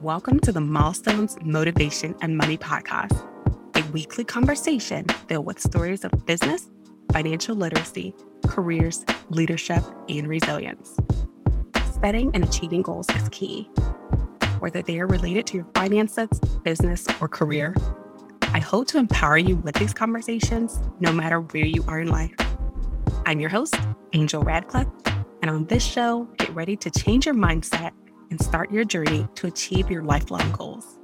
Welcome to the Milestones Motivation and Money Podcast, a weekly conversation filled with stories of business, financial literacy, careers, leadership, and resilience. Setting and achieving goals is key, whether they are related to your finances, business, or career. I hope to empower you with these conversations no matter where you are in life. I'm your host, Angel Radcliffe, and on this show, get ready to change your mindset and start your journey to achieve your lifelong goals.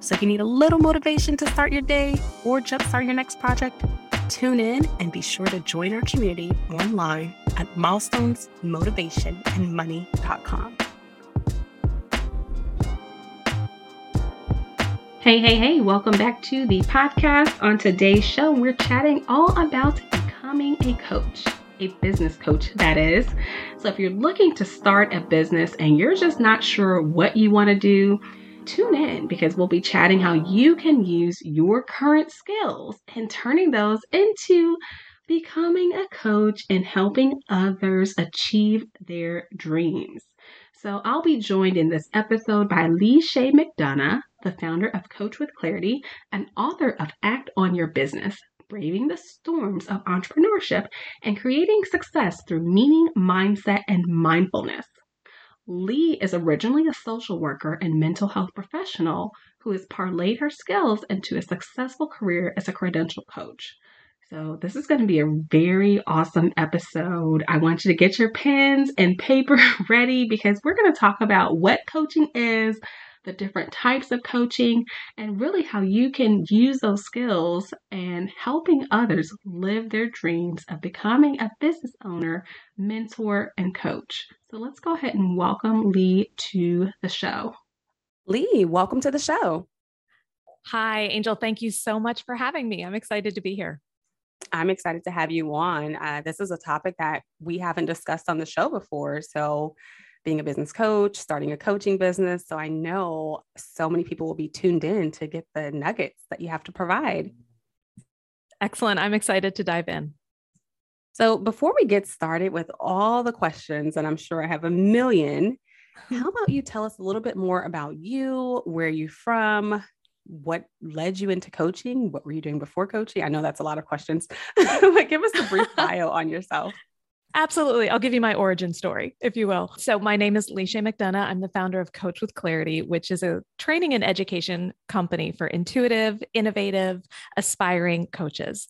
So, if you need a little motivation to start your day or jumpstart your next project, tune in and be sure to join our community online at milestonesmotivationandmoney.com. Hey, hey, hey, welcome back to the podcast. On today's show, we're chatting all about becoming a coach a business coach, that is. So if you're looking to start a business and you're just not sure what you want to do, tune in because we'll be chatting how you can use your current skills and turning those into becoming a coach and helping others achieve their dreams. So I'll be joined in this episode by Lee Shay McDonough, the founder of Coach with Clarity and author of Act on Your Business braving the storms of entrepreneurship and creating success through meaning, mindset, and mindfulness. Lee is originally a social worker and mental health professional who has parlayed her skills into a successful career as a credential coach. So, this is going to be a very awesome episode. I want you to get your pens and paper ready because we're going to talk about what coaching is, the different types of coaching, and really how you can use those skills and helping others live their dreams of becoming a business owner, mentor, and coach. So let's go ahead and welcome Lee to the show. Lee, welcome to the show. Hi, Angel. Thank you so much for having me. I'm excited to be here. I'm excited to have you on. Uh, this is a topic that we haven't discussed on the show before. So, being a business coach, starting a coaching business. So I know so many people will be tuned in to get the nuggets that you have to provide. Excellent. I'm excited to dive in. So before we get started with all the questions, and I'm sure I have a million, how about you tell us a little bit more about you, where you're from, what led you into coaching? What were you doing before coaching? I know that's a lot of questions, but give us a brief bio on yourself. Absolutely. I'll give you my origin story, if you will. So, my name is Leisha McDonough. I'm the founder of Coach with Clarity, which is a training and education company for intuitive, innovative, aspiring coaches.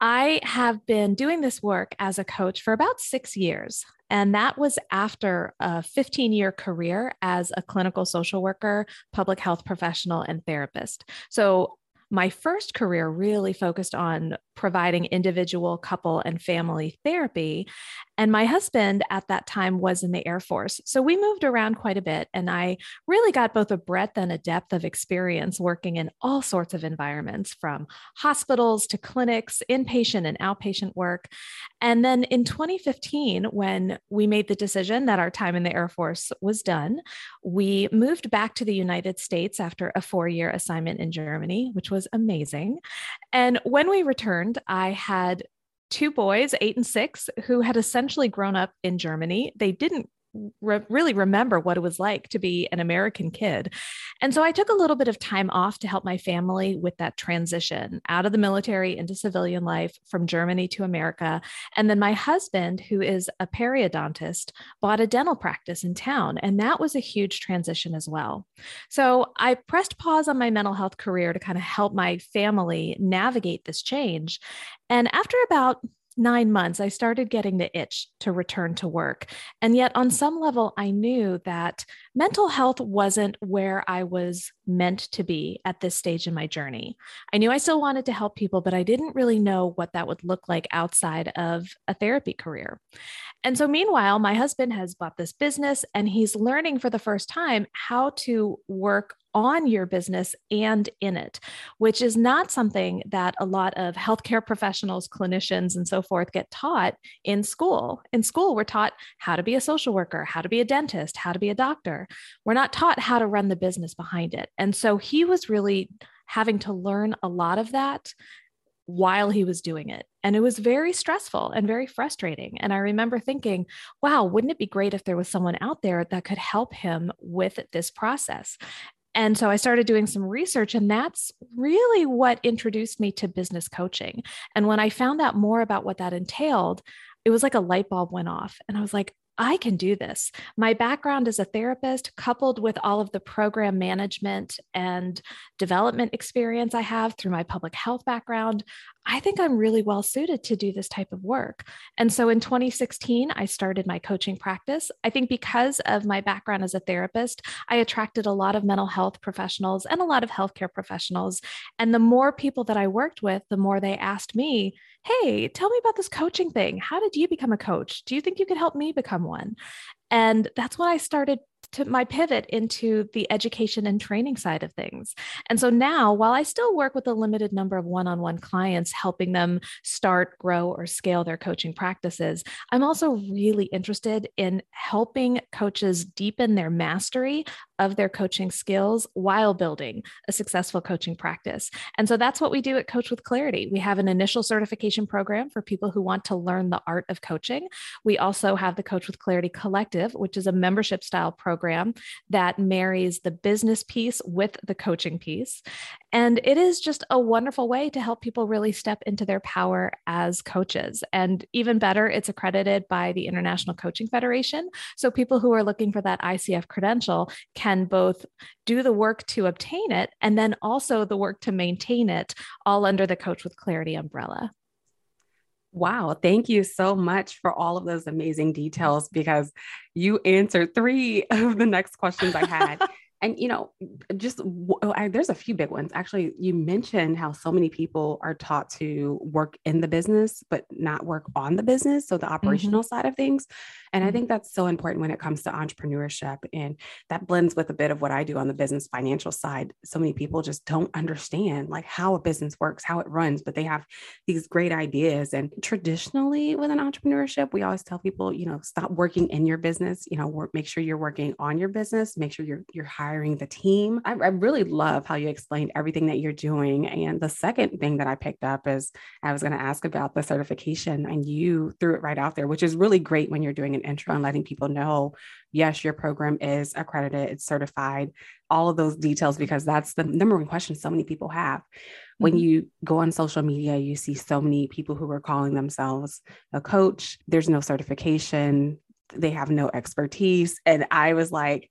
I have been doing this work as a coach for about six years. And that was after a 15 year career as a clinical social worker, public health professional, and therapist. So my first career really focused on providing individual, couple, and family therapy. And my husband at that time was in the Air Force. So we moved around quite a bit. And I really got both a breadth and a depth of experience working in all sorts of environments from hospitals to clinics, inpatient and outpatient work. And then in 2015, when we made the decision that our time in the Air Force was done, we moved back to the United States after a four year assignment in Germany, which was amazing. And when we returned, I had two boys, eight and six, who had essentially grown up in Germany. They didn't re- really remember what it was like to be an American kid. And so I took a little bit of time off to help my family with that transition out of the military into civilian life from Germany to America. And then my husband, who is a periodontist, bought a dental practice in town. And that was a huge transition as well. So I pressed pause on my mental health career to kind of help my family navigate this change. And after about nine months, I started getting the itch to return to work. And yet, on mm. some level, I knew that mental health wasn't where I was meant to be at this stage in my journey. I knew I still wanted to help people, but I didn't really know what that would look like outside of a therapy career. And so, meanwhile, my husband has bought this business and he's learning for the first time how to work on your business and in it, which is not something that a lot of healthcare professionals, clinicians, and so forth get taught in school. In school, we're taught how to be a social worker, how to be a dentist, how to be a doctor. We're not taught how to run the business behind it. And so he was really having to learn a lot of that while he was doing it. And it was very stressful and very frustrating. And I remember thinking, wow, wouldn't it be great if there was someone out there that could help him with this process? And so I started doing some research, and that's really what introduced me to business coaching. And when I found out more about what that entailed, it was like a light bulb went off. And I was like, I can do this. My background as a therapist, coupled with all of the program management and development experience I have through my public health background, I think I'm really well suited to do this type of work. And so in 2016, I started my coaching practice. I think because of my background as a therapist, I attracted a lot of mental health professionals and a lot of healthcare professionals. And the more people that I worked with, the more they asked me, Hey, tell me about this coaching thing. How did you become a coach? Do you think you could help me become one? And that's when I started to my pivot into the education and training side of things. And so now, while I still work with a limited number of one on one clients, helping them start, grow, or scale their coaching practices, I'm also really interested in helping coaches deepen their mastery of their coaching skills while building a successful coaching practice. And so that's what we do at Coach with Clarity. We have an initial certification program for people who want to learn the art of coaching. We also have the Coach with Clarity Collective, which is a membership style program that marries the business piece with the coaching piece. And it is just a wonderful way to help people really step into their power as coaches. And even better, it's accredited by the International Coaching Federation. So people who are looking for that ICF credential can both do the work to obtain it and then also the work to maintain it, all under the Coach with Clarity umbrella. Wow. Thank you so much for all of those amazing details because you answered three of the next questions I had. and you know just oh, I, there's a few big ones actually you mentioned how so many people are taught to work in the business but not work on the business so the mm-hmm. operational mm-hmm. side of things and mm-hmm. i think that's so important when it comes to entrepreneurship and that blends with a bit of what i do on the business financial side so many people just don't understand like how a business works how it runs but they have these great ideas and traditionally with an entrepreneurship we always tell people you know stop working in your business you know work, make sure you're working on your business make sure you're you're hiring hiring the team. I, I, really love how you explained everything that you're doing. And the second thing that I picked up is I was going to ask about the certification, and you threw it right out there, which is really great when you're doing an intro and letting people know yes, your program is accredited, it's certified, all of those details, because that's the number one question so many people have. When mm-hmm. you go on social media, you see so many people who are calling themselves a coach. There's no certification they have no expertise. And I was like,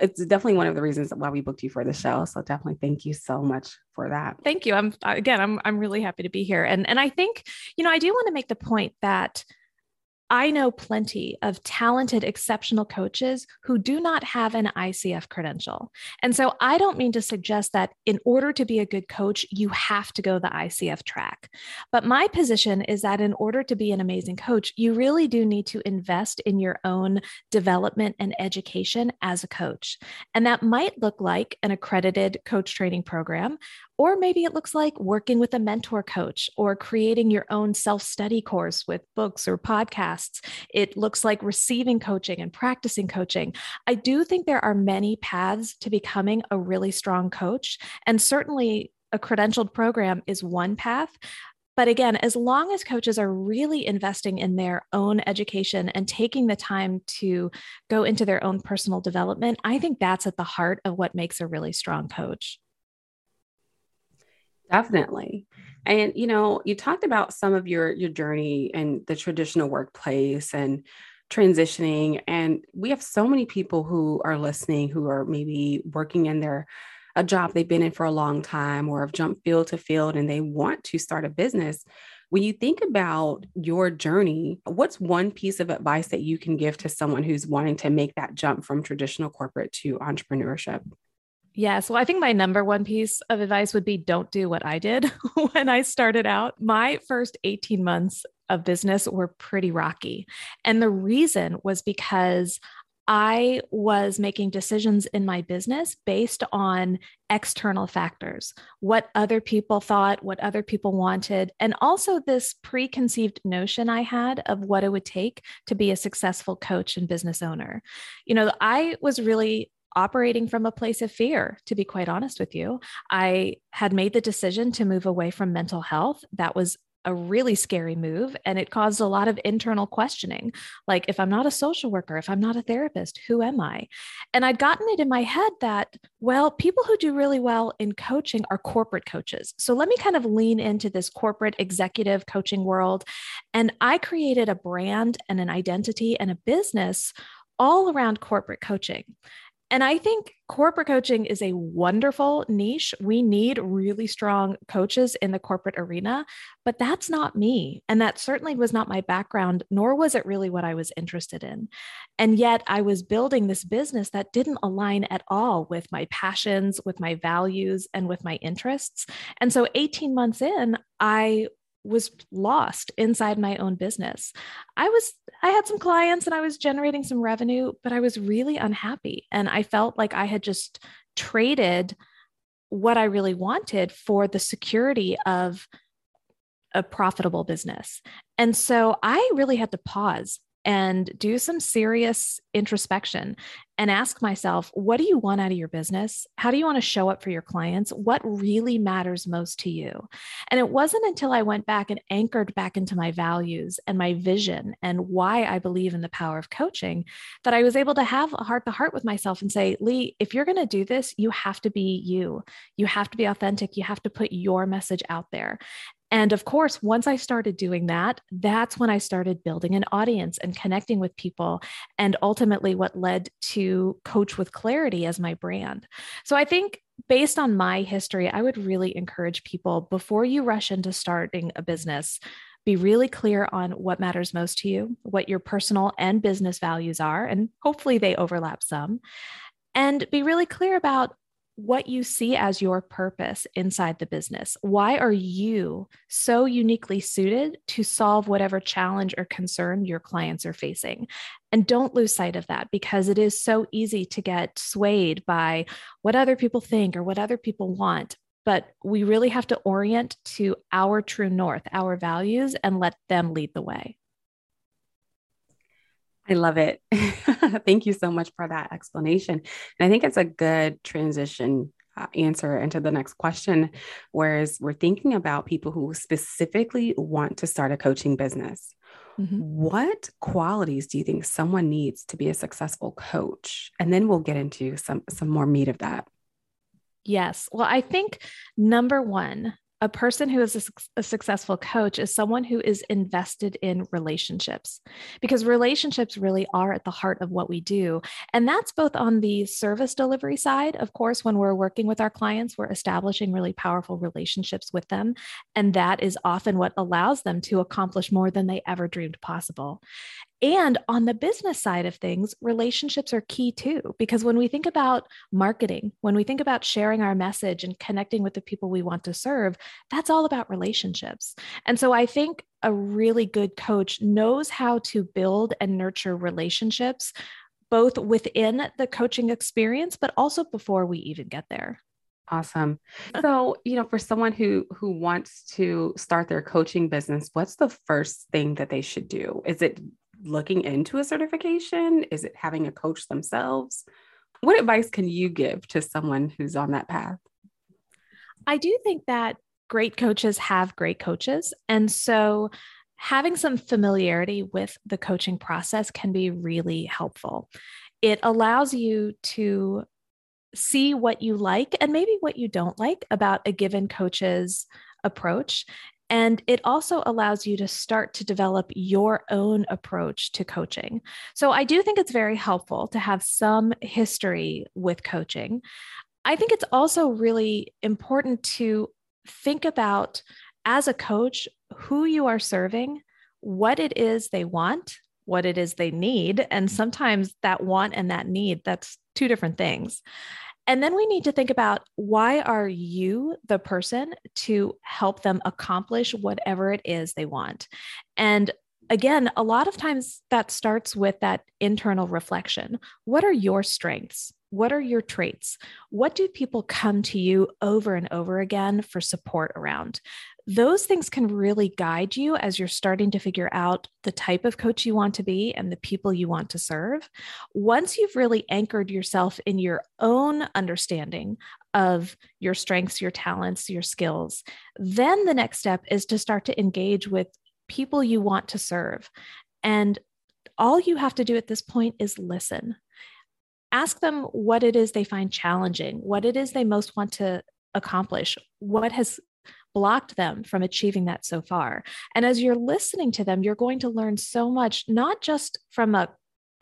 it's definitely one of the reasons why we booked you for the show. So definitely thank you so much for that. Thank you. I'm again, I'm I'm really happy to be here. And and I think, you know, I do want to make the point that I know plenty of talented, exceptional coaches who do not have an ICF credential. And so I don't mean to suggest that in order to be a good coach, you have to go the ICF track. But my position is that in order to be an amazing coach, you really do need to invest in your own development and education as a coach. And that might look like an accredited coach training program or maybe it looks like working with a mentor coach or creating your own self study course with books or podcasts. It looks like receiving coaching and practicing coaching. I do think there are many paths to becoming a really strong coach. And certainly, a credentialed program is one path. But again, as long as coaches are really investing in their own education and taking the time to go into their own personal development, I think that's at the heart of what makes a really strong coach. Definitely. And you know, you talked about some of your your journey and the traditional workplace and transitioning and we have so many people who are listening who are maybe working in their a job they've been in for a long time or have jumped field to field and they want to start a business. When you think about your journey, what's one piece of advice that you can give to someone who's wanting to make that jump from traditional corporate to entrepreneurship? Yeah. So I think my number one piece of advice would be don't do what I did when I started out. My first 18 months of business were pretty rocky. And the reason was because I was making decisions in my business based on external factors, what other people thought, what other people wanted, and also this preconceived notion I had of what it would take to be a successful coach and business owner. You know, I was really operating from a place of fear, to be quite honest with you. I had made the decision to move away from mental health. That was a really scary move and it caused a lot of internal questioning. Like if i'm not a social worker if i'm not a therapist who am i? And i'd gotten it in my head that well people who do really well in coaching are corporate coaches. So let me kind of lean into this corporate executive coaching world. And i created a brand and an identity and a business all around corporate coaching and I think corporate coaching is a wonderful niche. We need really strong coaches in the corporate arena, but that's not me. And that certainly was not my background, nor was it really what I was interested in. And yet I was building this business that didn't align at all with my passions, with my values, and with my interests. And so 18 months in, I was lost inside my own business. I was I had some clients and I was generating some revenue, but I was really unhappy and I felt like I had just traded what I really wanted for the security of a profitable business. And so I really had to pause and do some serious introspection and ask myself, what do you want out of your business? How do you want to show up for your clients? What really matters most to you? And it wasn't until I went back and anchored back into my values and my vision and why I believe in the power of coaching that I was able to have a heart to heart with myself and say, Lee, if you're going to do this, you have to be you. You have to be authentic. You have to put your message out there. And of course, once I started doing that, that's when I started building an audience and connecting with people. And ultimately, what led to Coach with Clarity as my brand. So I think based on my history, I would really encourage people before you rush into starting a business, be really clear on what matters most to you, what your personal and business values are, and hopefully they overlap some. And be really clear about what you see as your purpose inside the business. Why are you so uniquely suited to solve whatever challenge or concern your clients are facing? And don't lose sight of that because it is so easy to get swayed by what other people think or what other people want. But we really have to orient to our true north, our values, and let them lead the way. I love it. Thank you so much for that explanation. And I think it's a good transition uh, answer into the next question. Whereas we're thinking about people who specifically want to start a coaching business. Mm-hmm. What qualities do you think someone needs to be a successful coach? And then we'll get into some some more meat of that. Yes. Well, I think number one, a person who is a, a, successful coach is someone who is invested in relationships because relationships really are at the heart of what we do. And that's both on the service delivery side. Of course, when we're working with our clients, we're establishing really powerful relationships with them. And that is often what allows them to accomplish more than they ever dreamed possible. And on the business side of things, relationships are key too, because when we think about marketing, when we think about sharing our message and connecting with the people we want to serve, that's all about relationships. And so I think a really good coach knows how to build and nurture relationships, both within the coaching experience, but also before we even get there. Awesome. So, you know, for someone who who wants to start their coaching business, what's the first thing that they should do? Is it looking into a certification? Is it having a coach themselves? What advice can you give to someone who's on that path? I do think that great coaches have great coaches. And so having some familiarity with the coaching process can be really helpful. It allows you to see what you like and maybe what you don't like about a given coach's approach and it also allows you to start to develop your own approach to coaching. So I do think it's very helpful to have some history with coaching. I think it's also really important to think about as a coach who you are serving, what it is they want, what it is they need. And sometimes that want and that need, that's two different things. And then we need to think about why are you the person to help them accomplish whatever it is they want? And again, a lot of times that starts with that internal reflection. What are your strengths? What are your traits? What do people come to you over and over again for support around? those things can really guide you as you're starting to figure out the type of coach you want to be and the people you want to serve. Once you've really anchored yourself in your own understanding of your strengths, your talents, your skills. Then the next step is to start to engage with people you want to serve. And all you have to do at this point is listen. Ask them what it is they find challenging, what it is they most want to accomplish, what has blocked them from achieving that so far. And as you're listening to them, you're going to learn so much, not just from a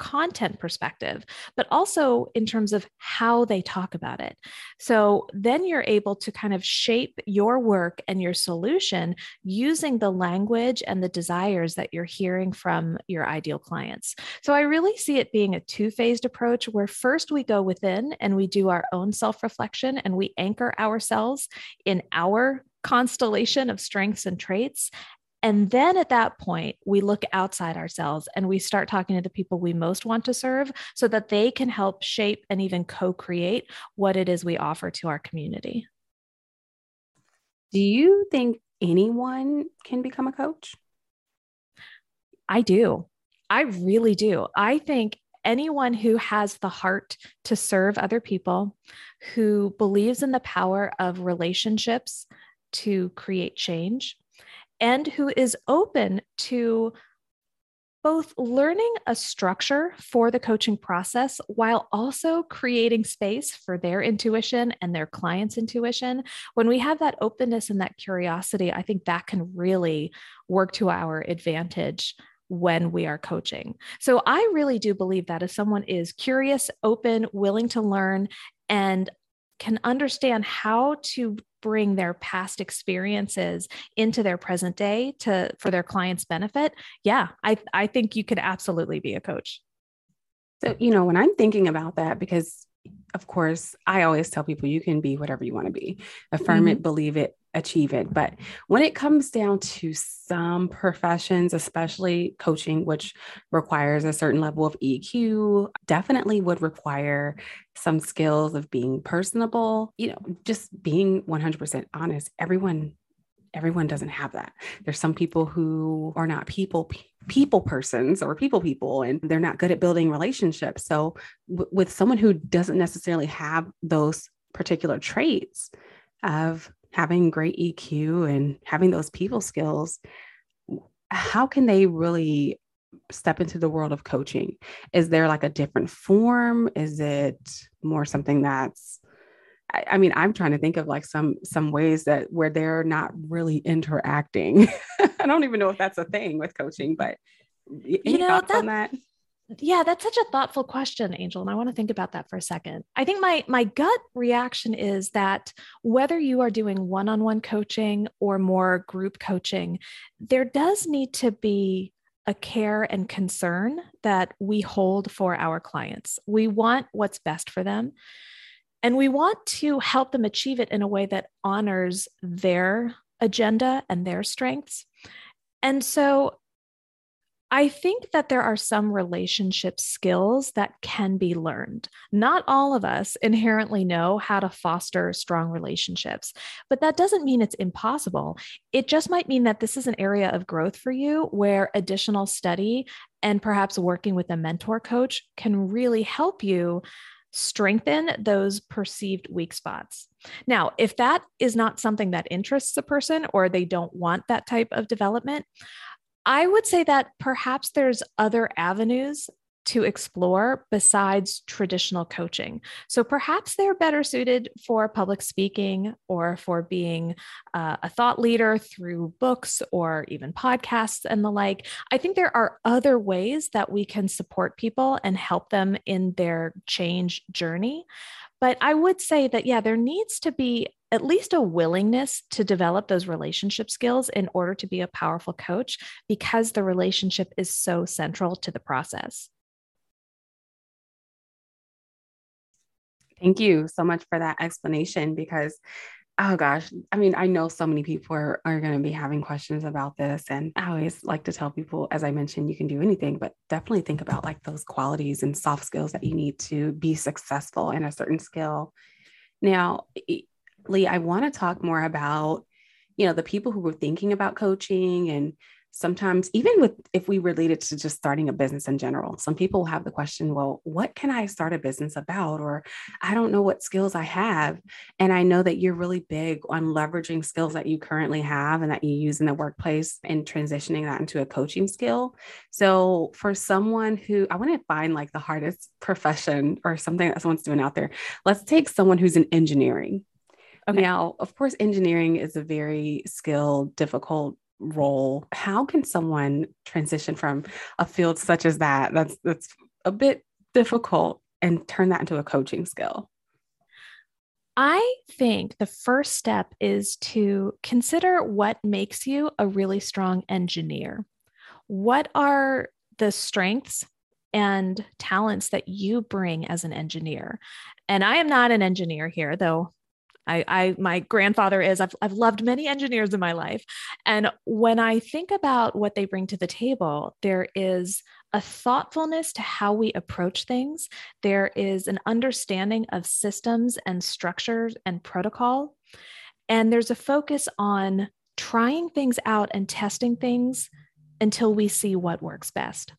content perspective, but also in terms of how they talk about it. So then you're able to kind of shape your work and your solution using the language and the desires that you're hearing from your ideal clients. So I really see it being a two phased approach where first we go within and we do our own self reflection and we anchor ourselves in our constellation of strengths and traits. And then at that point, we look outside ourselves and we start talking to the people we most want to serve so that they can help shape and even co create what it is we offer to our community. Do you think anyone can become a coach? I do. I really do. I think anyone who has the heart to serve other people, who believes in the power of relationships to create change, and who is open to both learning a structure for the coaching process while also creating space for their intuition and their clients' intuition. When we have that openness and that curiosity, I think that can really work to our advantage when we are coaching. So I really do believe that if someone is curious, open, willing to learn, and can understand how to bring their past experiences into their present day to for their clients benefit yeah i i think you could absolutely be a coach. So you know when i'm thinking about that because of course i always tell people you can be whatever you want to be affirm mm-hmm. it believe it achieve it. But when it comes down to some professions, especially coaching, which requires a certain level of EQ, definitely would require some skills of being personable, you know, just being 100% honest. Everyone everyone doesn't have that. There's some people who are not people people persons or people people and they're not good at building relationships. So w- with someone who doesn't necessarily have those particular traits of having great EQ and having those people skills, how can they really step into the world of coaching? Is there like a different form? Is it more something that's I, I mean, I'm trying to think of like some some ways that where they're not really interacting. I don't even know if that's a thing with coaching, but any you know, thoughts that, on that? Yeah, that's such a thoughtful question, Angel, and I want to think about that for a second. I think my my gut reaction is that whether you are doing one-on-one coaching or more group coaching, there does need to be a care and concern that we hold for our clients. We want what's best for them. And we want to help them achieve it in a way that honors their agenda and their strengths. And so I think that there are some relationship skills that can be learned. Not all of us inherently know how to foster strong relationships, but that doesn't mean it's impossible. It just might mean that this is an area of growth for you where additional study and perhaps working with a mentor coach can really help you strengthen those perceived weak spots. Now, if that is not something that interests a person or they don't want that type of development, I would say that perhaps there's other avenues to explore besides traditional coaching. So perhaps they're better suited for public speaking or for being uh, a thought leader through books or even podcasts and the like. I think there are other ways that we can support people and help them in their change journey. But I would say that, yeah, there needs to be at least a willingness to develop those relationship skills in order to be a powerful coach because the relationship is so central to the process. Thank you so much for that explanation because oh gosh, I mean, I know so many people are, are going to be having questions about this. And I always like to tell people, as I mentioned, you can do anything, but definitely think about like those qualities and soft skills that you need to be successful in a certain skill. Now, Lee, I want to talk more about, you know, the people who were thinking about coaching and sometimes even with if we relate it to just starting a business in general some people have the question well what can i start a business about? or i don't know what skills i have. And i know that you're really big on leveraging skills that you currently have and that you use in the workplace and transitioning that into a coaching skill. So for someone who i want to find like the hardest profession or something that someone's doing out there let's take someone who's in engineering. Okay. Now, of course, engineering is a very skilled, difficult role how can someone transition from a field such as that that's that's a bit difficult and turn that into a coaching skill I think the first step is to consider what makes you a really strong engineer. What are the strengths and talents that you bring as an engineer? And I am not an engineer here, though I, I my grandfather is. I've, I've loved many engineers in my life. And when I think about what they bring to the table, there is a thoughtfulness to how we approach things. There is an understanding of systems and structures and protocol. And there's a focus on trying things out and testing things until we see what works best.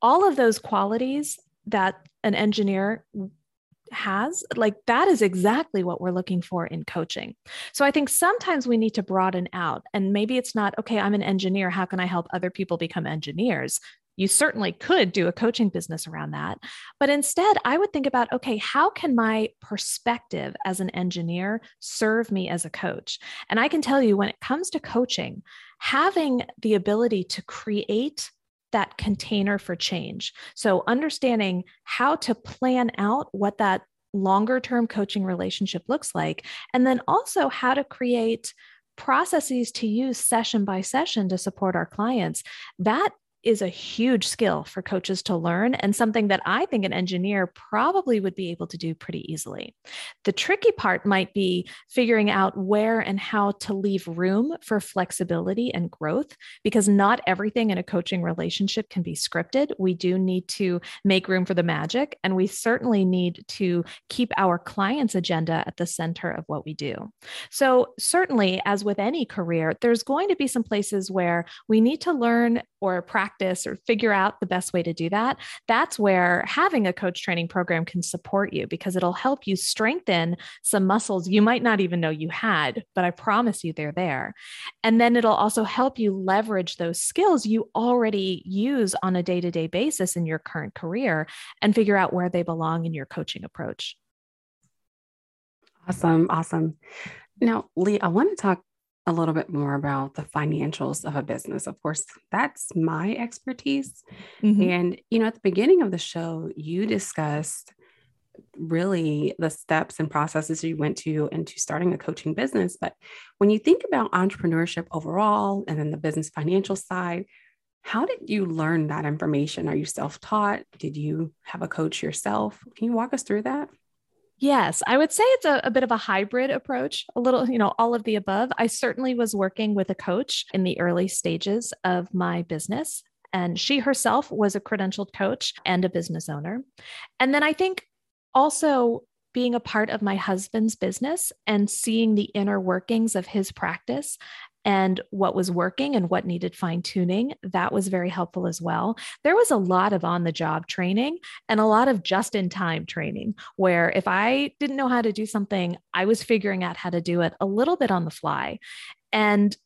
All of those qualities that an engineer has like that is exactly what we're looking for in coaching. So i think sometimes we need to broaden out and maybe it's not okay i'm an engineer how can i help other people become engineers? You certainly could do a coaching business around that but instead i would think about okay how can my perspective as an engineer serve me as a coach? And i can tell you when it comes to coaching having the ability to create that container for change. So, understanding how to plan out what that longer term coaching relationship looks like, and then also how to create processes to use session by session to support our clients. That is a huge skill for coaches to learn and something that I think an engineer probably would be able to do pretty easily. The tricky part might be figuring out where and how to leave room for flexibility and growth because not everything in a coaching relationship can be scripted. We do need to make room for the magic, and we certainly need to keep our client's agenda at the center of what we do. So, certainly, as with any career, there's going to be some places where we need to learn or practice or figure out the best way to do that, that's where having a coach training program can support you because it'll help you strengthen some muscles you might not even know you had, but I promise you they're there. And then it'll also help you leverage those skills you already use on a day to day basis in your current career and figure out where they belong in your coaching approach. Awesome. Awesome. Now, Lee, I want to talk a little bit more about the financials of a business. Of course, that's my expertise. Mm-hmm. And, you know, at the beginning of the show, you discussed really the steps and processes you went to into starting a coaching business. But when you think about entrepreneurship overall and then the business financial side, how did you learn that information? Are you self taught? Did you have a coach yourself? Can you walk us through that? Yes, I would say it's a, a, bit of a hybrid approach, a little, you know, all of the above. I certainly was working with a coach in the early stages of my business, and she herself was a credentialed coach and a business owner. And then I think also being a part of my husband's business and seeing the inner workings of his practice and what was working and what needed fine tuning. That was very helpful as well. There was a lot of on the job training and a lot of just in time training where if I didn't know how to do something, I was figuring out how to do it a little bit on the fly. And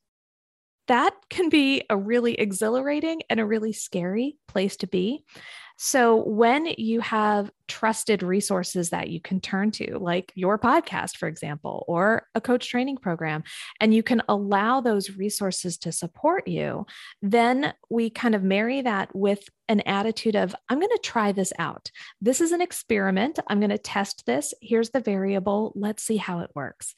that can be a really exhilarating and a really scary place to be. So, when you have trusted resources that you can turn to, like your podcast, for example, or a coach training program, and you can allow those resources to support you, then we kind of marry that with an attitude of, I'm going to try this out. This is an experiment. I'm going to test this. Here's the variable. Let's see how it works.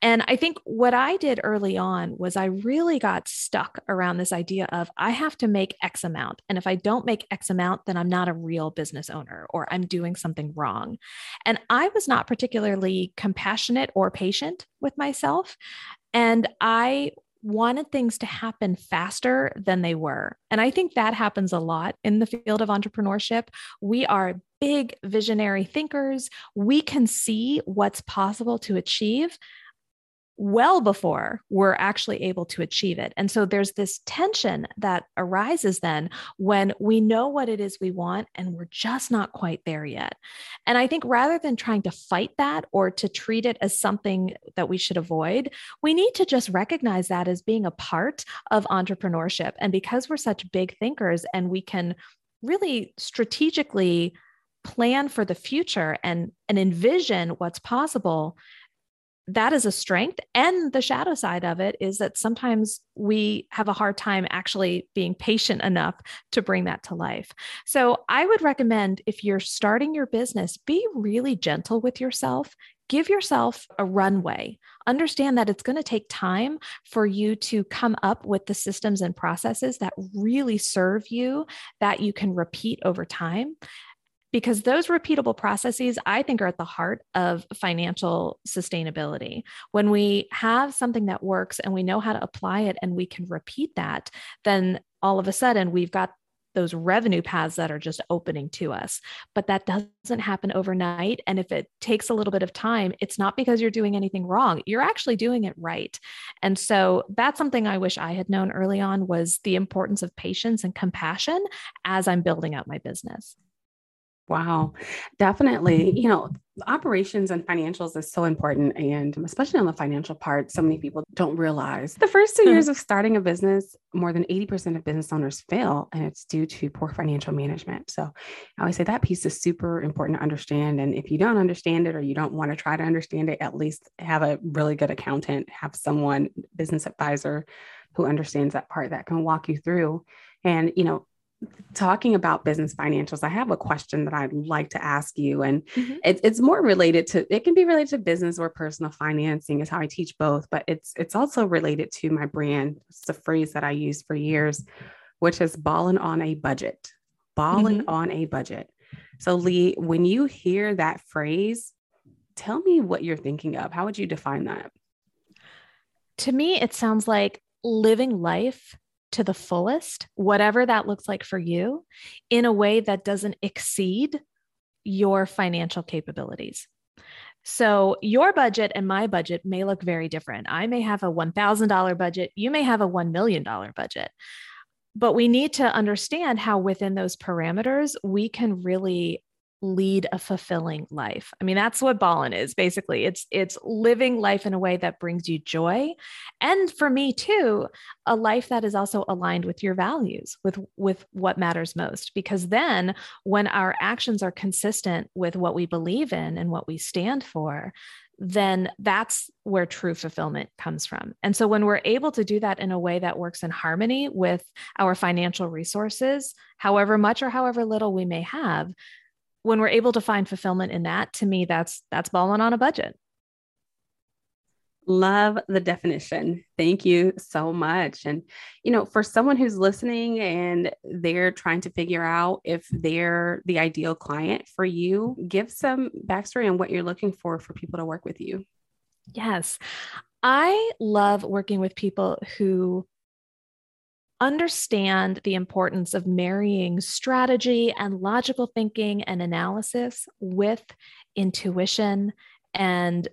And I think what I did early on was I really got stuck around this idea of I have to make X amount. And if I don't make X amount, then I'm not a real business owner or I'm doing something wrong. And I was not particularly compassionate or patient with myself. And I wanted things to happen faster than they were. And I think that happens a lot in the field of entrepreneurship. We are big visionary thinkers. We can see what's possible to achieve well before we're actually able to achieve it. And so there's this tension that arises then when we know what it is we want and we're just not quite there yet. And I think rather than trying to fight that or to treat it as something that we should avoid, we need to just recognize that as being a part of entrepreneurship. And because we're such big thinkers and we can really strategically plan for the future and and envision what's possible that is a strength. And the shadow side of it is that sometimes we have a hard time actually being patient enough to bring that to life. So I would recommend if you're starting your business, be really gentle with yourself. Give yourself a runway. Understand that it's going to take time for you to come up with the systems and processes that really serve you, that you can repeat over time because those repeatable processes i think are at the heart of financial sustainability when we have something that works and we know how to apply it and we can repeat that then all of a sudden we've got those revenue paths that are just opening to us. But that doesn't happen overnight. And if it takes a little bit of time, it's not because you're doing anything wrong. You're actually doing it right. And so that's something I wish I had known early on was the importance of patience and compassion as I'm building out my business. Wow, definitely. You know, operations and financials is so important. And especially on the financial part, so many people don't realize the first 2 years of starting a business, more than 80% of business owners fail, and it's due to poor financial management. So I always say that piece is super important to understand. And if you don't understand it or you don't want to try to understand it, at least have a really good accountant, have someone, business advisor who understands that part that can walk you through. And, you know, talking about business financials, I have a question that I'd like to ask you. And mm-hmm. it, it's more related to it can be related to business or personal financing is how I teach both, but it's it's also related to my brand. It's a phrase that I used for years, which is balling on a budget. Balling mm-hmm. on a budget. So Lee, when you hear that phrase, tell me what you're thinking of. How would you define that? To me, it sounds like living life to the fullest, whatever that looks like for you, in a way that doesn't exceed your financial capabilities. So, your budget and my budget may look very different. I may have a $1,000 budget, you may have a $1 million budget. But we need to understand how, within those parameters, we can really lead a fulfilling life. I mean, that's what ballin is basically. It's it's living life in a way that brings you joy. And for me too, a life that is also aligned with your values, with with what matters most. Because then when our actions are consistent with what we believe in and what we stand for, then that's where true fulfillment comes from. And so when we're able to do that in a way that works in harmony with our financial resources, however much or however little we may have, when we're able to find fulfillment in that, to me, that's that's balling on a budget. Love the definition. Thank you so much. And, you know, for someone who's listening and they're trying to figure out if they're the ideal client for you, give some backstory on what you're looking for for people to work with you. Yes. I love working with people who understand the importance of marrying strategy and logical thinking and analysis with intuition and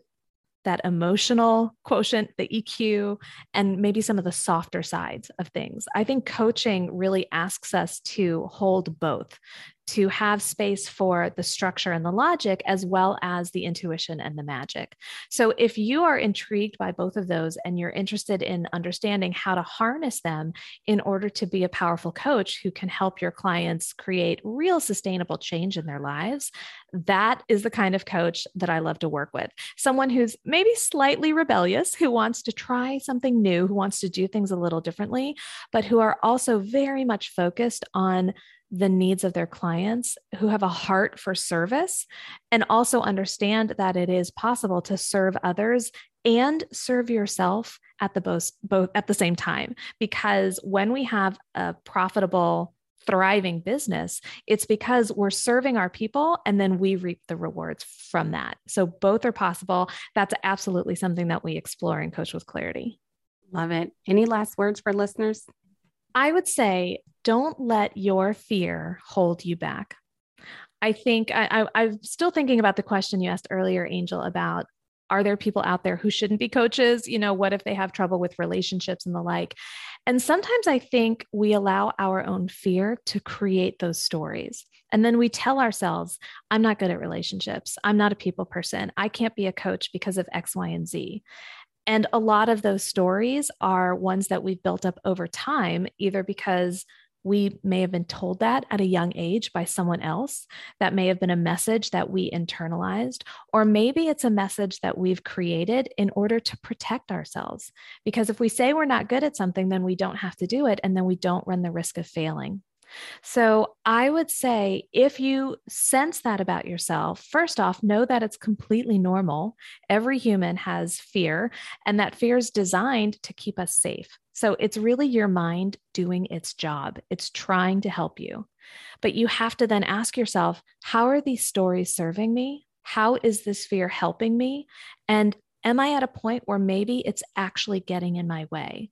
that emotional quotient, the EQ, and maybe some of the softer sides of things. I think coaching really asks us to hold both, to have space for the structure and the logic, as well as the intuition and the magic. So, if you are intrigued by both of those and you're interested in understanding how to harness them in order to be a powerful coach who can help your clients create real sustainable change in their lives, that is the kind of coach that I love to work with. Someone who's maybe slightly rebellious, who wants to try something new, who wants to do things a little differently, but who are also very much focused on the needs of their clients who have a heart for service and also understand that it is possible to serve others and serve yourself at the both, both at the same time. Because when we have a profitable thriving business it's because we're serving our people and then we reap the rewards from that. So both are possible. That's absolutely something that we explore in coach with clarity. Love it. Any last words for listeners I would say don't let your fear hold you back. I think I, I, am still thinking about the question you asked earlier, Angel, about are there people out there who shouldn't be coaches? You know, what if they have trouble with relationships and the like? And sometimes I think we allow our own fear to create those stories. And then we tell ourselves, I'm not good at relationships. I'm not a people person. I can't be a coach because of X, Y, and Z. And a lot of those stories are ones that we've built up over time, either because we may have been told that at a young age by someone else. That may have been a message that we internalized, or maybe it's a message that we've created in order to protect ourselves. Because if we say we're not good at something, then we don't have to do it, and then we don't run the risk of failing. So I would say if you sense that about yourself, first off, know that it's completely normal. Every human has fear, and that fear is designed to keep us safe. So it's really your mind doing its job, it's trying to help you. But you have to then ask yourself, how are these stories serving me? How is this fear helping me? And am I at a point where maybe it's actually getting in my way?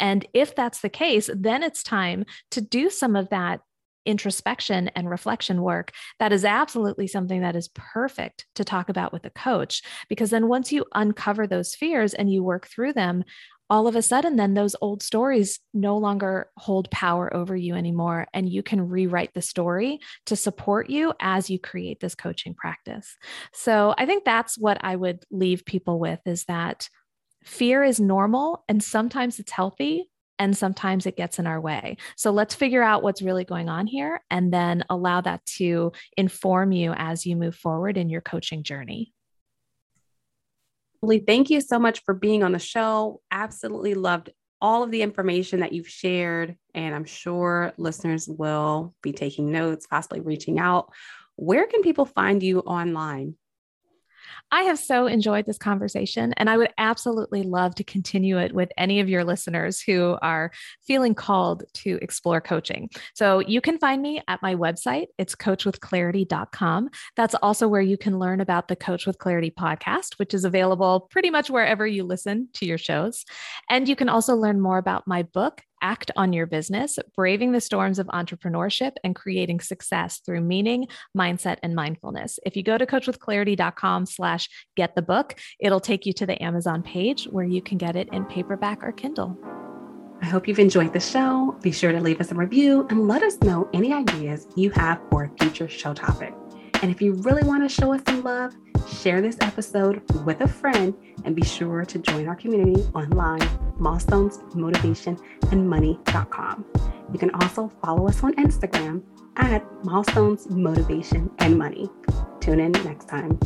And if that's the case, then it's time to do some of that introspection and reflection work. That is absolutely something that is perfect to talk about with a coach, because then once you uncover those fears and you work through them, all of a sudden, then those old stories no longer hold power over you anymore. And you can rewrite the story to support you as you create this coaching practice. So I think that's what I would leave people with is that fear is normal and sometimes it's healthy and sometimes it gets in our way. So let's figure out what's really going on here and then allow that to inform you as you move forward in your coaching journey. Lee, thank you so much for being on the show. Absolutely loved all of the information that you've shared, and I'm sure listeners will be taking notes, possibly reaching out. Where can people find you online? I have so enjoyed this conversation, and I would absolutely love to continue it with any of your listeners who are feeling called to explore coaching. So you can find me at my website. It's coachwithclarity.com. That's also where you can learn about the Coach with Clarity podcast, which is available pretty much wherever you listen to your shows. And you can also learn more about my book, act on your business, braving the storms of entrepreneurship and creating success through meaning, mindset, and mindfulness. If you go to coachwithclarity.com slash get the book, it'll take you to the Amazon page where you can get it in paperback or Kindle. I hope you've enjoyed the show. Be sure to leave us a review and let us know any ideas you have for a future show topic. And if you really want to show us some love, share this episode with a friend and be sure to join our community online, milestones, motivation, and money.com. You can also follow us on Instagram at milestones, motivation, and money. Tune in next time.